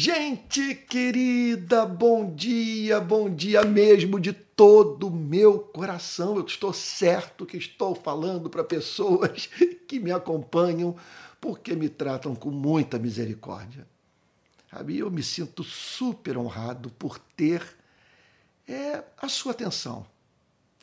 Gente querida, bom dia, bom dia mesmo de todo o meu coração. Eu estou certo que estou falando para pessoas que me acompanham porque me tratam com muita misericórdia. Sabe? Eu me sinto super honrado por ter é, a sua atenção.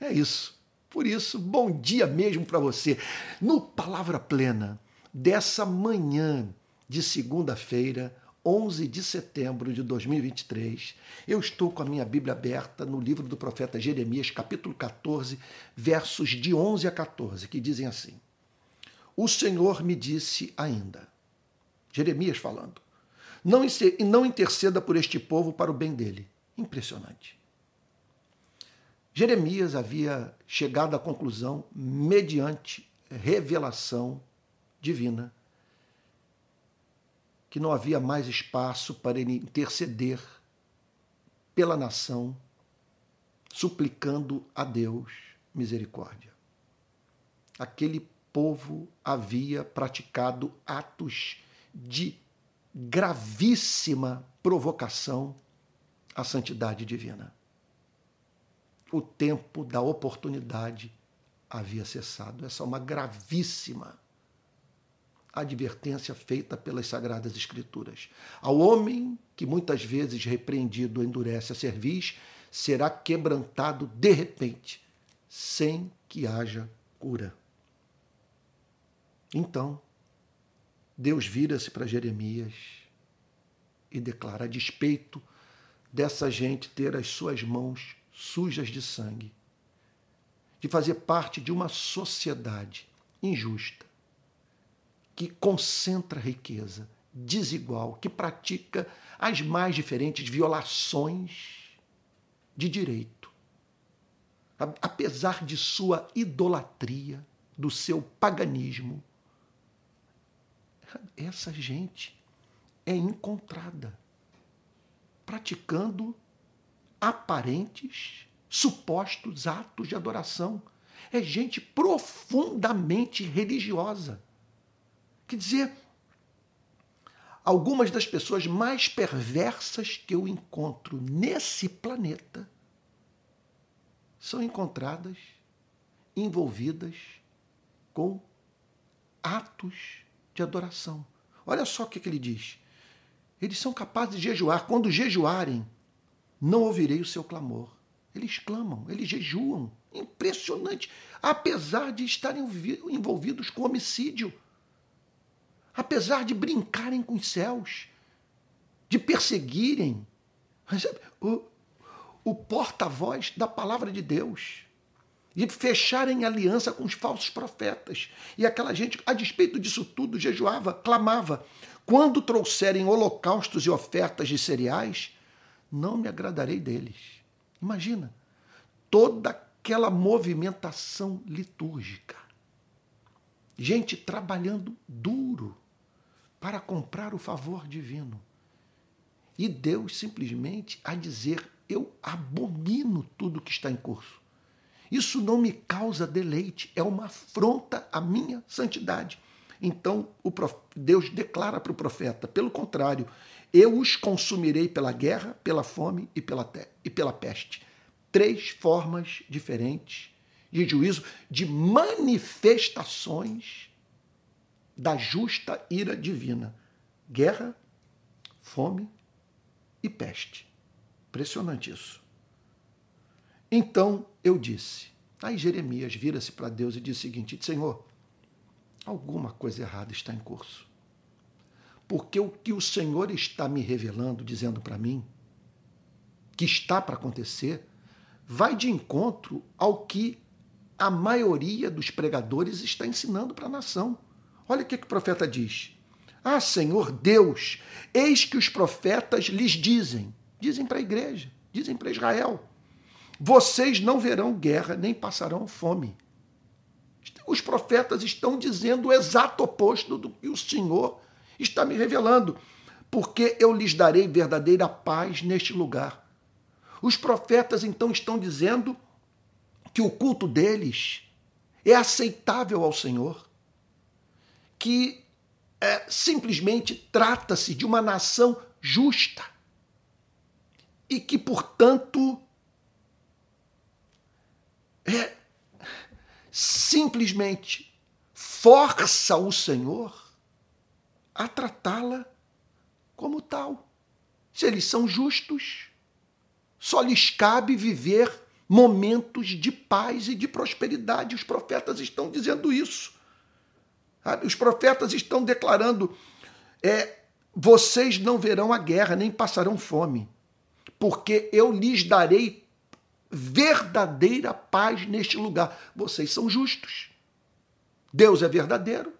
É isso. Por isso, bom dia mesmo para você. No Palavra Plena dessa manhã de segunda-feira, 11 de setembro de 2023, eu estou com a minha Bíblia aberta no livro do profeta Jeremias, capítulo 14, versos de 11 a 14, que dizem assim: O Senhor me disse ainda, Jeremias falando, não, não interceda por este povo para o bem dele. Impressionante. Jeremias havia chegado à conclusão, mediante revelação divina, que não havia mais espaço para ele interceder pela nação, suplicando a Deus misericórdia. Aquele povo havia praticado atos de gravíssima provocação à santidade divina. O tempo da oportunidade havia cessado. Essa é uma gravíssima advertência feita pelas Sagradas Escrituras. Ao homem que muitas vezes repreendido endurece a cerviz, será quebrantado de repente, sem que haja cura. Então, Deus vira-se para Jeremias e declara: a despeito dessa gente ter as suas mãos sujas de sangue, de fazer parte de uma sociedade injusta, que concentra riqueza, desigual, que pratica as mais diferentes violações de direito. Apesar de sua idolatria, do seu paganismo, essa gente é encontrada praticando aparentes, supostos atos de adoração. É gente profundamente religiosa. Quer dizer, algumas das pessoas mais perversas que eu encontro nesse planeta são encontradas envolvidas com atos de adoração. Olha só o que, que ele diz. Eles são capazes de jejuar. Quando jejuarem, não ouvirei o seu clamor. Eles clamam, eles jejuam. Impressionante. Apesar de estarem envolvidos com homicídio. Apesar de brincarem com os céus. De perseguirem o, o porta-voz da palavra de Deus de fecharem aliança com os falsos profetas. E aquela gente, a despeito disso tudo, jejuava, clamava: quando trouxerem holocaustos e ofertas de cereais, não me agradarei deles. Imagina toda aquela movimentação litúrgica. Gente trabalhando duro para comprar o favor divino. E Deus simplesmente a dizer: Eu abomino tudo que está em curso. Isso não me causa deleite, é uma afronta à minha santidade. Então Deus declara para o profeta: pelo contrário, eu os consumirei pela guerra, pela fome e pela, e pela peste. Três formas diferentes de juízo, de manifestações da justa ira divina: guerra, fome e peste. Impressionante isso. Então eu disse. Aí Jeremias vira-se para Deus e diz o seguinte: Senhor, alguma coisa errada está em curso. Porque o que o Senhor está me revelando, dizendo para mim, que está para acontecer, vai de encontro ao que a maioria dos pregadores está ensinando para a nação. Olha o que, que o profeta diz. Ah, Senhor Deus, eis que os profetas lhes dizem, dizem para a igreja, dizem para Israel, vocês não verão guerra nem passarão fome. Os profetas estão dizendo o exato oposto do que o Senhor está me revelando, porque eu lhes darei verdadeira paz neste lugar. Os profetas então estão dizendo que o culto deles é aceitável ao Senhor, que é, simplesmente trata-se de uma nação justa e que, portanto, é simplesmente força o Senhor a tratá-la como tal. Se eles são justos, só lhes cabe viver momentos de paz e de prosperidade. Os profetas estão dizendo isso. Os profetas estão declarando: é, vocês não verão a guerra, nem passarão fome, porque eu lhes darei verdadeira paz neste lugar. Vocês são justos. Deus é verdadeiro,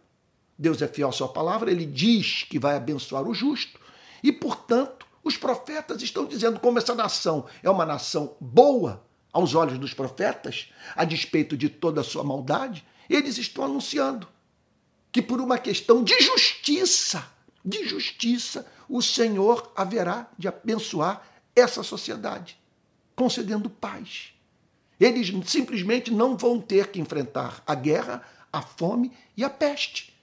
Deus é fiel à sua palavra, ele diz que vai abençoar o justo, e, portanto, os profetas estão dizendo como essa nação é uma nação boa aos olhos dos profetas, a despeito de toda a sua maldade, eles estão anunciando que por uma questão de justiça, de justiça, o Senhor haverá de abençoar essa sociedade, concedendo paz. Eles simplesmente não vão ter que enfrentar a guerra, a fome e a peste.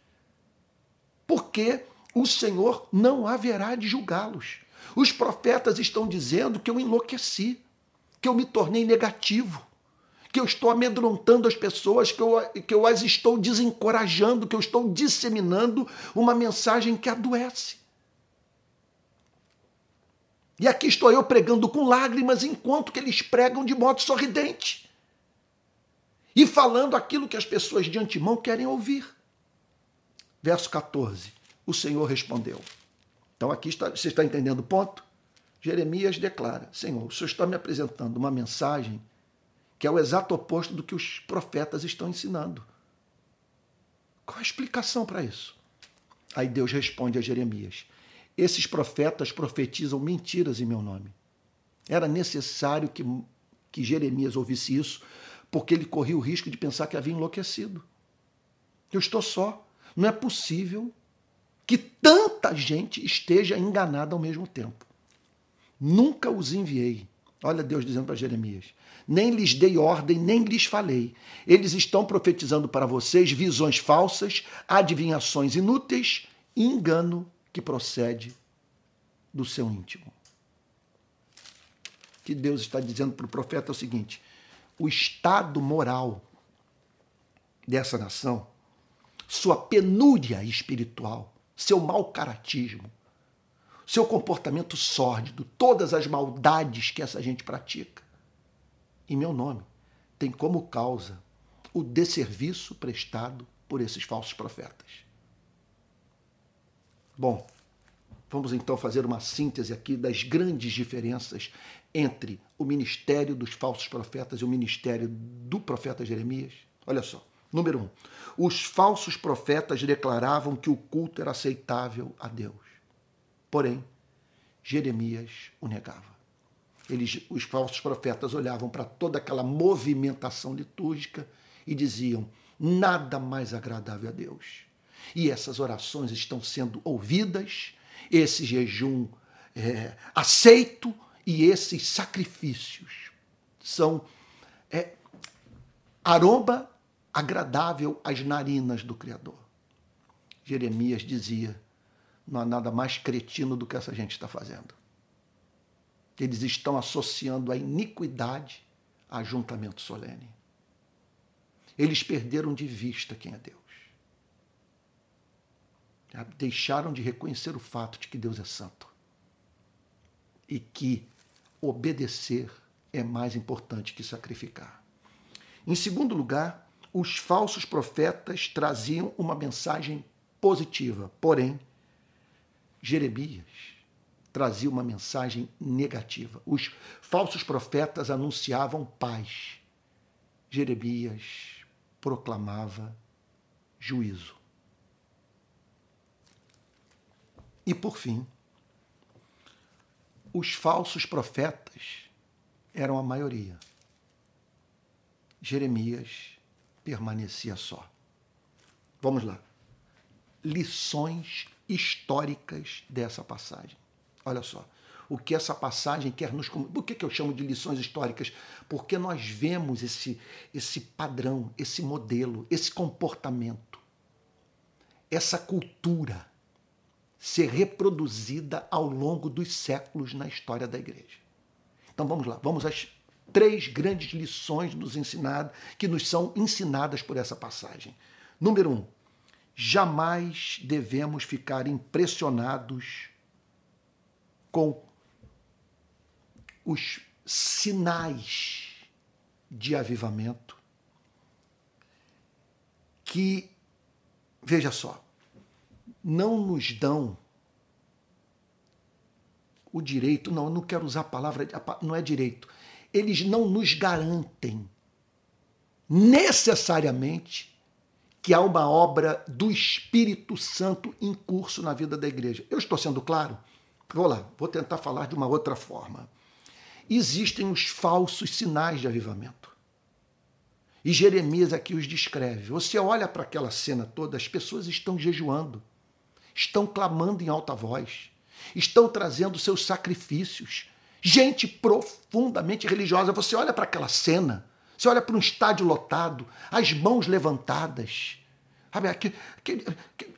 Porque o Senhor não haverá de julgá-los. Os profetas estão dizendo que eu enlouqueci, que eu me tornei negativo, que eu estou amedrontando as pessoas, que eu, que eu as estou desencorajando, que eu estou disseminando uma mensagem que adoece. E aqui estou eu pregando com lágrimas, enquanto que eles pregam de modo sorridente. E falando aquilo que as pessoas de antemão querem ouvir. Verso 14. O Senhor respondeu. Então aqui está, você está entendendo o ponto? Jeremias declara: Senhor, o Senhor está me apresentando uma mensagem que é o exato oposto do que os profetas estão ensinando. Qual a explicação para isso? Aí Deus responde a Jeremias: Esses profetas profetizam mentiras em meu nome. Era necessário que, que Jeremias ouvisse isso, porque ele corria o risco de pensar que havia enlouquecido. Eu estou só. Não é possível que tanta gente esteja enganada ao mesmo tempo. Nunca os enviei. Olha Deus dizendo para Jeremias: nem lhes dei ordem, nem lhes falei. Eles estão profetizando para vocês visões falsas, adivinhações inúteis engano que procede do seu íntimo. O que Deus está dizendo para o profeta é o seguinte: o estado moral dessa nação, sua penúria espiritual, seu mau caratismo, seu comportamento sórdido, todas as maldades que essa gente pratica, em meu nome, tem como causa o desserviço prestado por esses falsos profetas. Bom, vamos então fazer uma síntese aqui das grandes diferenças entre o ministério dos falsos profetas e o ministério do profeta Jeremias. Olha só. Número um, os falsos profetas declaravam que o culto era aceitável a Deus. Porém, Jeremias o negava eles, os falsos profetas olhavam para toda aquela movimentação litúrgica e diziam: nada mais agradável a Deus. E essas orações estão sendo ouvidas, esse jejum é, aceito e esses sacrifícios são é, aroma agradável às narinas do Criador. Jeremias dizia: não há nada mais cretino do que essa gente está fazendo. Eles estão associando a iniquidade a ajuntamento solene. Eles perderam de vista quem é Deus. Deixaram de reconhecer o fato de que Deus é santo. E que obedecer é mais importante que sacrificar. Em segundo lugar, os falsos profetas traziam uma mensagem positiva, porém, Jeremias trazia uma mensagem negativa. Os falsos profetas anunciavam paz. Jeremias proclamava juízo. E por fim, os falsos profetas eram a maioria. Jeremias permanecia só. Vamos lá. Lições históricas dessa passagem. Olha só, o que essa passagem quer nos. Por que, que eu chamo de lições históricas? Porque nós vemos esse, esse padrão, esse modelo, esse comportamento, essa cultura ser reproduzida ao longo dos séculos na história da igreja. Então vamos lá, vamos às três grandes lições nos ensinadas, que nos são ensinadas por essa passagem. Número um, jamais devemos ficar impressionados com os sinais de avivamento que, veja só, não nos dão o direito, não, eu não quero usar a palavra, não é direito, eles não nos garantem necessariamente que há uma obra do Espírito Santo em curso na vida da igreja. Eu estou sendo claro? Vou lá, vou tentar falar de uma outra forma. Existem os falsos sinais de avivamento. E Jeremias aqui os descreve. Você olha para aquela cena toda, as pessoas estão jejuando, estão clamando em alta voz, estão trazendo seus sacrifícios. Gente profundamente religiosa. Você olha para aquela cena, você olha para um estádio lotado, as mãos levantadas, sabe, aquele, aquele,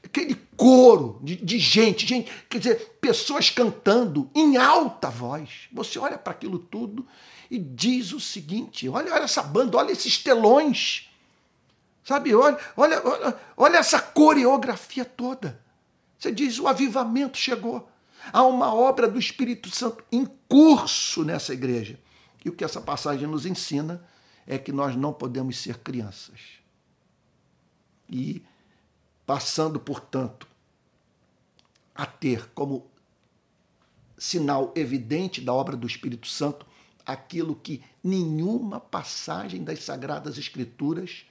aquele coro de, de, gente, gente, quer dizer, pessoas cantando em alta voz. Você olha para aquilo tudo e diz o seguinte: olha, olha essa banda, olha esses telões, sabe? Olha, olha, olha, olha essa coreografia toda. Você diz: o avivamento chegou. Há uma obra do Espírito Santo em curso nessa igreja. E o que essa passagem nos ensina é que nós não podemos ser crianças. E passando, portanto, a ter como sinal evidente da obra do Espírito Santo aquilo que nenhuma passagem das Sagradas Escrituras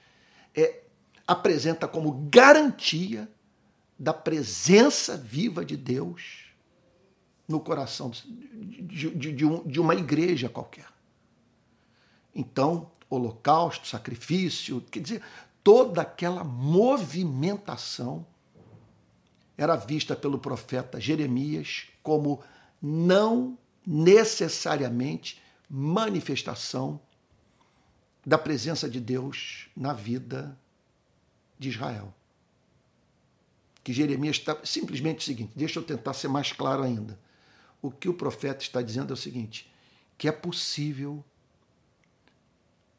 é, apresenta como garantia da presença viva de Deus no coração de, de, de, um, de uma igreja qualquer. Então, holocausto, sacrifício, quer dizer, toda aquela movimentação era vista pelo profeta Jeremias como não necessariamente manifestação da presença de Deus na vida de Israel. Que Jeremias está simplesmente o seguinte, deixa eu tentar ser mais claro ainda. O que o profeta está dizendo é o seguinte: que é possível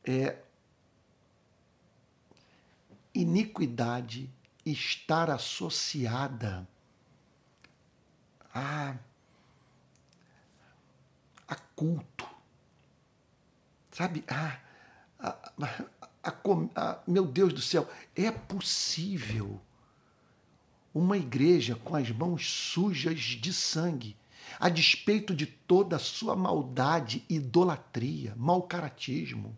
é, iniquidade estar associada a, a culto. Sabe? A, a, a, meu Deus do céu, é possível uma igreja com as mãos sujas de sangue, a despeito de toda a sua maldade, idolatria, mau caratismo,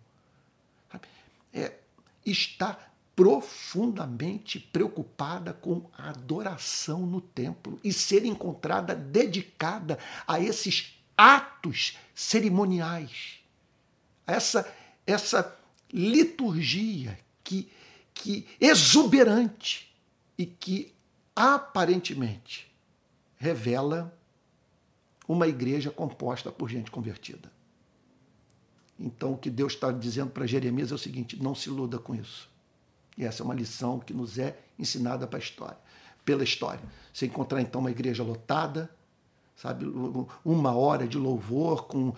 é, está profundamente preocupada com a adoração no templo e ser encontrada dedicada a esses atos cerimoniais, a essa, essa liturgia que, que exuberante e que aparentemente revela uma igreja composta por gente convertida. Então, o que Deus está dizendo para Jeremias é o seguinte: não se iluda com isso. E essa é uma lição que nos é ensinada para história, pela história. Você encontrar então uma igreja lotada, sabe, uma hora de louvor com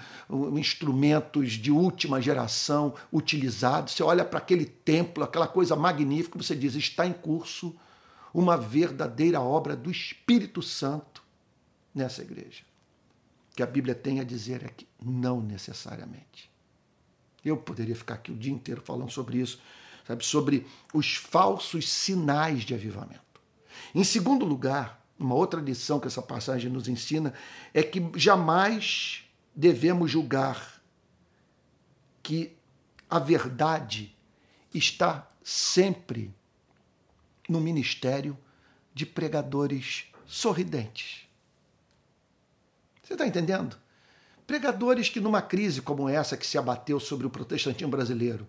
instrumentos de última geração utilizados. Você olha para aquele templo, aquela coisa magnífica, você diz: está em curso uma verdadeira obra do Espírito Santo nessa igreja. O que a Bíblia tem a dizer é que não necessariamente. Eu poderia ficar aqui o dia inteiro falando sobre isso, sabe, sobre os falsos sinais de avivamento. Em segundo lugar, uma outra lição que essa passagem nos ensina é que jamais devemos julgar que a verdade está sempre no ministério de pregadores sorridentes. Você está entendendo? Pregadores que, numa crise como essa que se abateu sobre o protestantismo brasileiro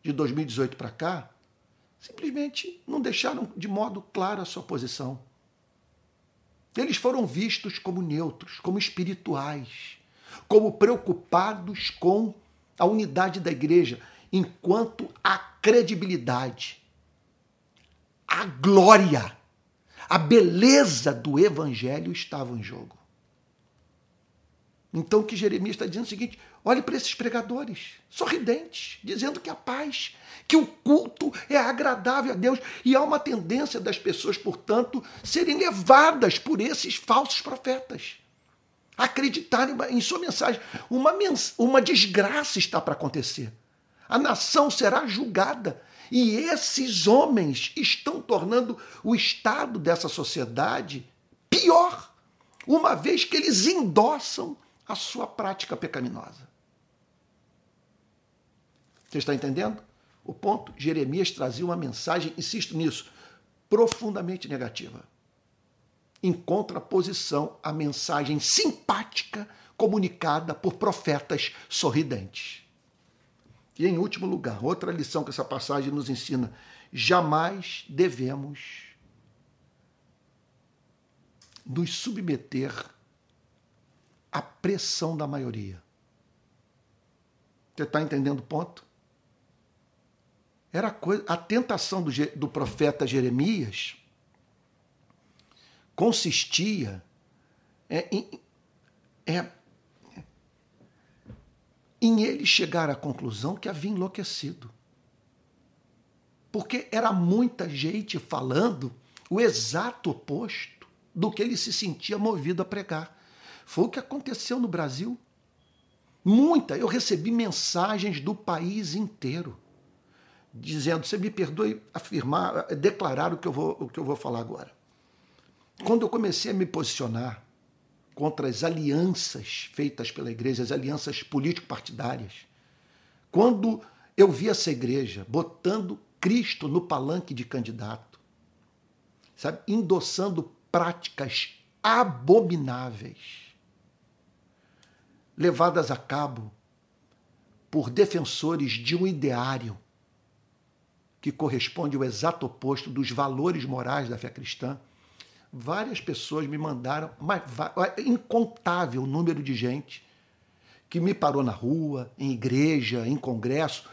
de 2018 para cá, simplesmente não deixaram de modo claro a sua posição. Eles foram vistos como neutros, como espirituais, como preocupados com a unidade da igreja, enquanto a credibilidade, a glória, a beleza do evangelho estava em jogo. Então o que Jeremias está dizendo é o seguinte: olhe para esses pregadores, sorridentes, dizendo que a paz, que o culto é agradável a Deus. E há uma tendência das pessoas, portanto, serem levadas por esses falsos profetas. Acreditarem em sua mensagem. Uma, mens uma desgraça está para acontecer. A nação será julgada. E esses homens estão tornando o estado dessa sociedade pior, uma vez que eles endossam a sua prática pecaminosa. Você está entendendo? O ponto, Jeremias trazia uma mensagem, insisto nisso, profundamente negativa. Em contraposição à mensagem simpática comunicada por profetas sorridentes. E em último lugar, outra lição que essa passagem nos ensina: jamais devemos nos submeter à pressão da maioria. Você está entendendo o ponto? Era a, coisa, a tentação do, do profeta Jeremias consistia é, em, é, em ele chegar à conclusão que havia enlouquecido. Porque era muita gente falando o exato oposto do que ele se sentia movido a pregar. Foi o que aconteceu no Brasil. Muita, eu recebi mensagens do país inteiro dizendo: você me perdoe afirmar, declarar o que eu vou, o que eu vou falar agora. Quando eu comecei a me posicionar contra as alianças feitas pela igreja, as alianças político-partidárias, quando eu vi essa igreja botando Cristo no palanque de candidato, sabe, endossando práticas abomináveis, levadas a cabo por defensores de um ideário que corresponde ao exato oposto dos valores morais da fé cristã. Várias pessoas me mandaram, mas incontável número de gente que me parou na rua, em igreja, em congresso,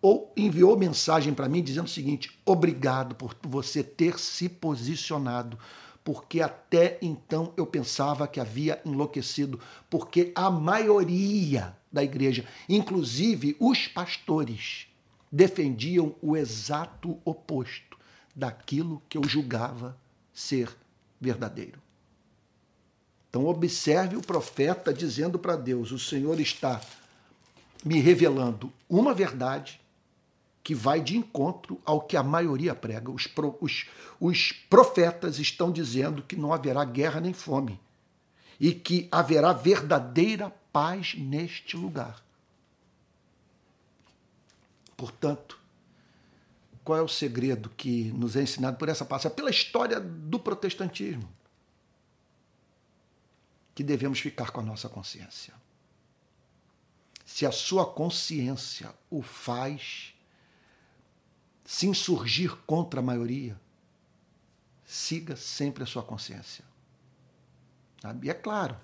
ou enviou mensagem para mim dizendo o seguinte: obrigado por você ter se posicionado, porque até então eu pensava que havia enlouquecido, porque a maioria da igreja, inclusive os pastores, defendiam o exato oposto daquilo que eu julgava ser verdadeiro. Então, observe o profeta dizendo para Deus: o Senhor está me revelando uma verdade que vai de encontro ao que a maioria prega. Os, pro, os, os profetas estão dizendo que não haverá guerra nem fome e que haverá verdadeira paz neste lugar. Portanto, qual é o segredo que nos é ensinado por essa passagem? Pela história do protestantismo. Que devemos ficar com a nossa consciência. Se a sua consciência o faz se insurgir contra a maioria, siga sempre a sua consciência. E é claro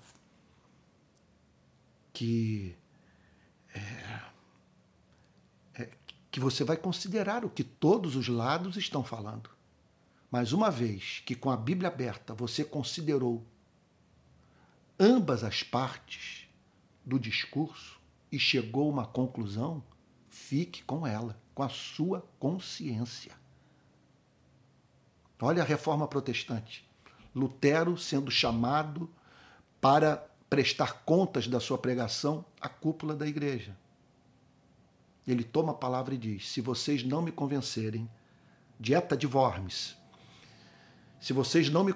que é, que você vai considerar o que todos os lados estão falando. Mas uma vez que com a Bíblia aberta você considerou ambas as partes do discurso e chegou a uma conclusão, fique com ela, com a sua consciência. Olha a reforma protestante. Lutero sendo chamado para prestar contas da sua pregação à cúpula da igreja. Ele toma a palavra e diz: Se vocês não me convencerem, dieta de Worms, se vocês não me,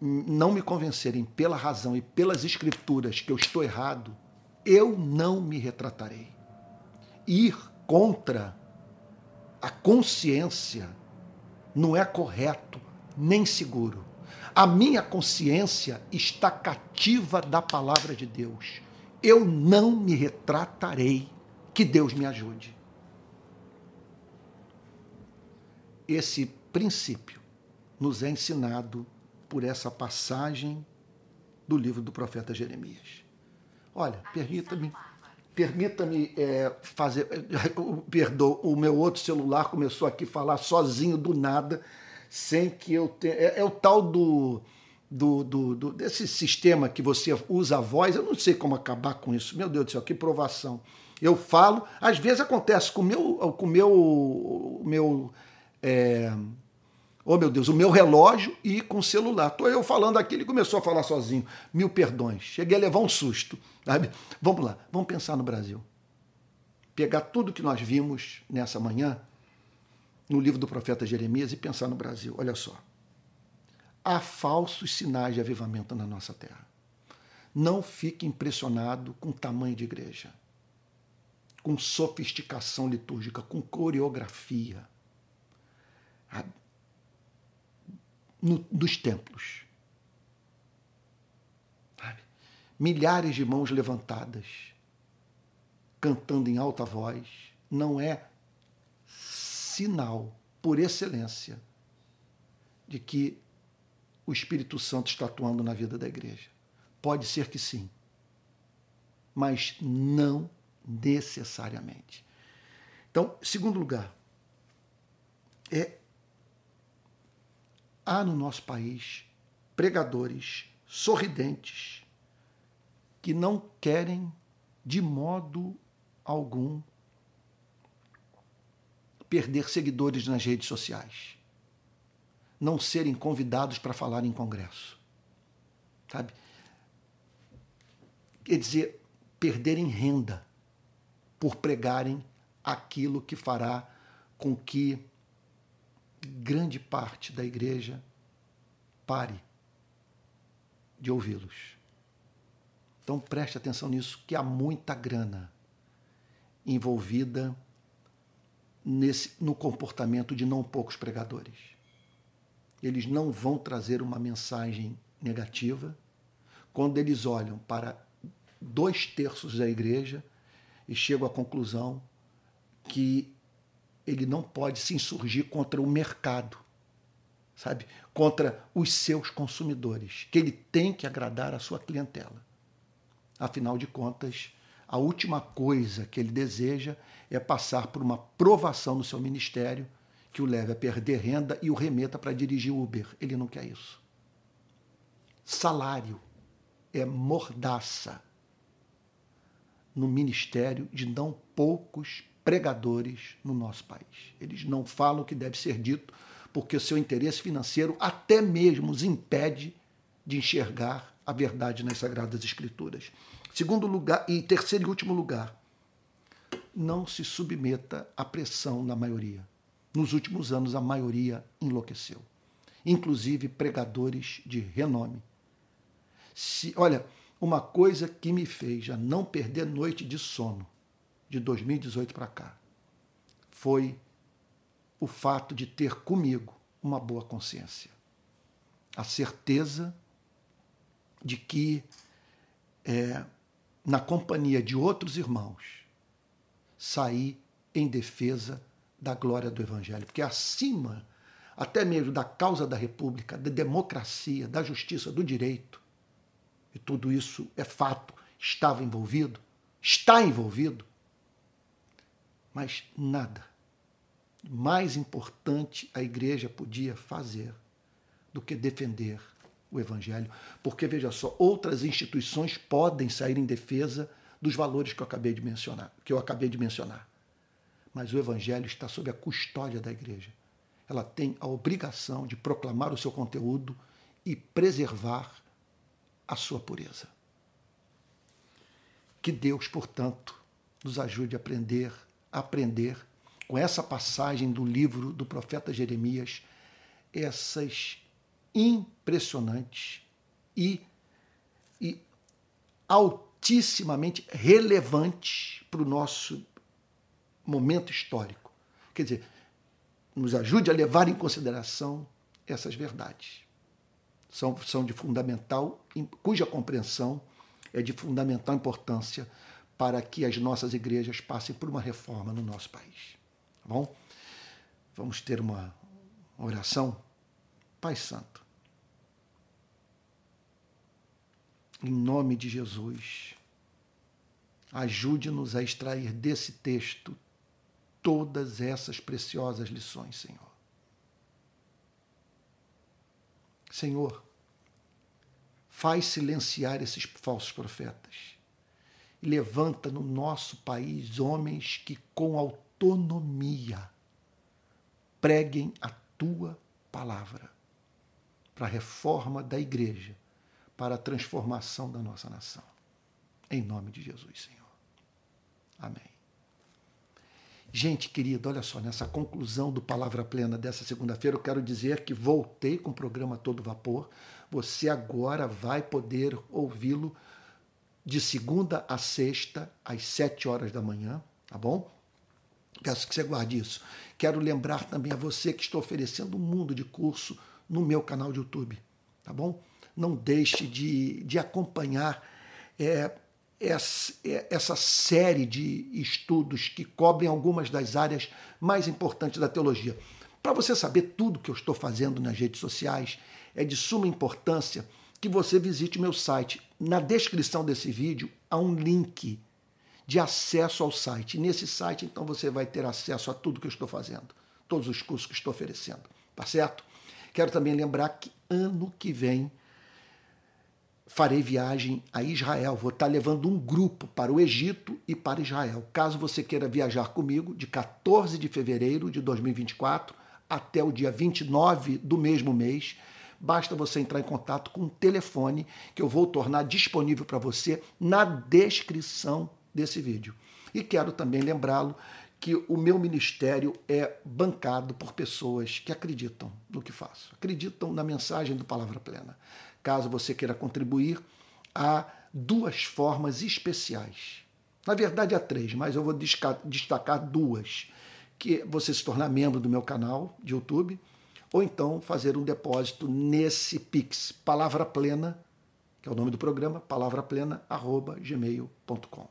não me convencerem pela razão e pelas escrituras que eu estou errado, eu não me retratarei. Ir contra a consciência não é correto nem seguro. A minha consciência está cativa da palavra de Deus. Eu não me retratarei que Deus me ajude. Esse princípio nos é ensinado por essa passagem do livro do profeta Jeremias. Olha, permita-me permita-me é, fazer. Perdoa, o meu outro celular começou aqui a falar sozinho do nada. sem que eu tenha. É, é o tal do, do, do, do, desse sistema que você usa a voz. Eu não sei como acabar com isso. Meu Deus do céu, que provação. Eu falo, às vezes acontece com meu, o com meu, meu é, oh meu Deus, o meu relógio e com o celular. Estou eu falando aqui, ele começou a falar sozinho. Mil perdões. Cheguei a levar um susto. Sabe? Vamos lá, vamos pensar no Brasil. Pegar tudo que nós vimos nessa manhã no livro do profeta Jeremias e pensar no Brasil. Olha só. Há falsos sinais de avivamento na nossa terra. Não fique impressionado com o tamanho de igreja, com sofisticação litúrgica, com coreografia. No, dos templos. Milhares de mãos levantadas, cantando em alta voz, não é sinal por excelência de que o Espírito Santo está atuando na vida da igreja. Pode ser que sim, mas não necessariamente. Então, segundo lugar, é há no nosso país pregadores sorridentes que não querem de modo algum perder seguidores nas redes sociais, não serem convidados para falar em congresso, sabe? Quer dizer, perderem renda por pregarem aquilo que fará com que grande parte da igreja pare de ouvi-los. Então preste atenção nisso, que há muita grana envolvida nesse, no comportamento de não poucos pregadores. Eles não vão trazer uma mensagem negativa quando eles olham para dois terços da igreja e chegam à conclusão que ele não pode se insurgir contra o mercado, sabe? Contra os seus consumidores, que ele tem que agradar a sua clientela. Afinal de contas, a última coisa que ele deseja é passar por uma provação no seu ministério que o leve a perder renda e o remeta para dirigir Uber. Ele não quer isso. Salário é mordaça no ministério de não poucos pregadores no nosso país. Eles não falam o que deve ser dito porque o seu interesse financeiro até mesmo os impede de enxergar a verdade nas Sagradas Escrituras. Segundo lugar, e terceiro e último lugar, não se submeta à pressão da maioria. Nos últimos anos, a maioria enlouqueceu, inclusive pregadores de renome. Se, olha, uma coisa que me fez já não perder noite de sono de 2018 para cá foi o fato de ter comigo uma boa consciência. A certeza de que é, na companhia de outros irmãos, sair em defesa da glória do Evangelho. Porque acima, até mesmo da causa da República, da democracia, da justiça, do direito, e tudo isso é fato, estava envolvido, está envolvido, mas nada mais importante a igreja podia fazer do que defender o Evangelho, porque veja só, outras instituições podem sair em defesa dos valores que eu acabei de mencionar, que eu acabei de mencionar. Mas o Evangelho está sob a custódia da igreja. Ela tem a obrigação de proclamar o seu conteúdo e preservar a sua pureza. Que Deus, portanto, nos ajude a aprender, aprender com essa passagem do livro do profeta Jeremias, essas impressionantes e, e altissimamente relevantes para o nosso momento histórico. Quer dizer, nos ajude a levar em consideração essas verdades. São, são de fundamental, cuja compreensão é de fundamental importância para que as nossas igrejas passem por uma reforma no nosso país. Tá bom? Vamos ter uma oração. Pai Santo, em nome de Jesus, ajude-nos a extrair desse texto todas essas preciosas lições, Senhor. Senhor, faz silenciar esses falsos profetas levanta no nosso país homens que, com autonomia, preguem a tua palavra para a reforma da igreja, para a transformação da nossa nação. Em nome de Jesus, Senhor. Amém. Gente querida, olha só, nessa conclusão do Palavra Plena dessa segunda-feira, eu quero dizer que voltei com o programa Todo Vapor. Você agora vai poder ouvi-lo de segunda a sexta, às sete horas da manhã, tá bom? Peço que você guarde isso. Quero lembrar também a você que estou oferecendo um mundo de curso no meu canal de YouTube, tá bom? Não deixe de, de acompanhar é, essa, é, essa série de estudos que cobrem algumas das áreas mais importantes da teologia. Para você saber tudo que eu estou fazendo nas redes sociais, é de suma importância que você visite meu site. Na descrição desse vídeo há um link de acesso ao site. Nesse site, então, você vai ter acesso a tudo que eu estou fazendo, todos os cursos que estou oferecendo, tá certo? Quero também lembrar que ano que vem farei viagem a Israel. Vou estar levando um grupo para o Egito e para Israel. Caso você queira viajar comigo, de 14 de fevereiro de 2024 até o dia 29 do mesmo mês, basta você entrar em contato com o telefone que eu vou tornar disponível para você na descrição desse vídeo. E quero também lembrá-lo que o meu ministério é bancado por pessoas que acreditam no que faço, acreditam na mensagem do Palavra Plena. Caso você queira contribuir, há duas formas especiais. Na verdade, há três, mas eu vou destacar duas. Que você se tornar membro do meu canal de YouTube, ou então fazer um depósito nesse Pix, Palavra Plena, que é o nome do programa, palavraplena.gmail.com.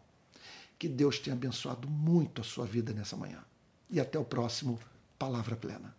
Que Deus tenha abençoado muito a sua vida nessa manhã. E até o próximo Palavra Plena.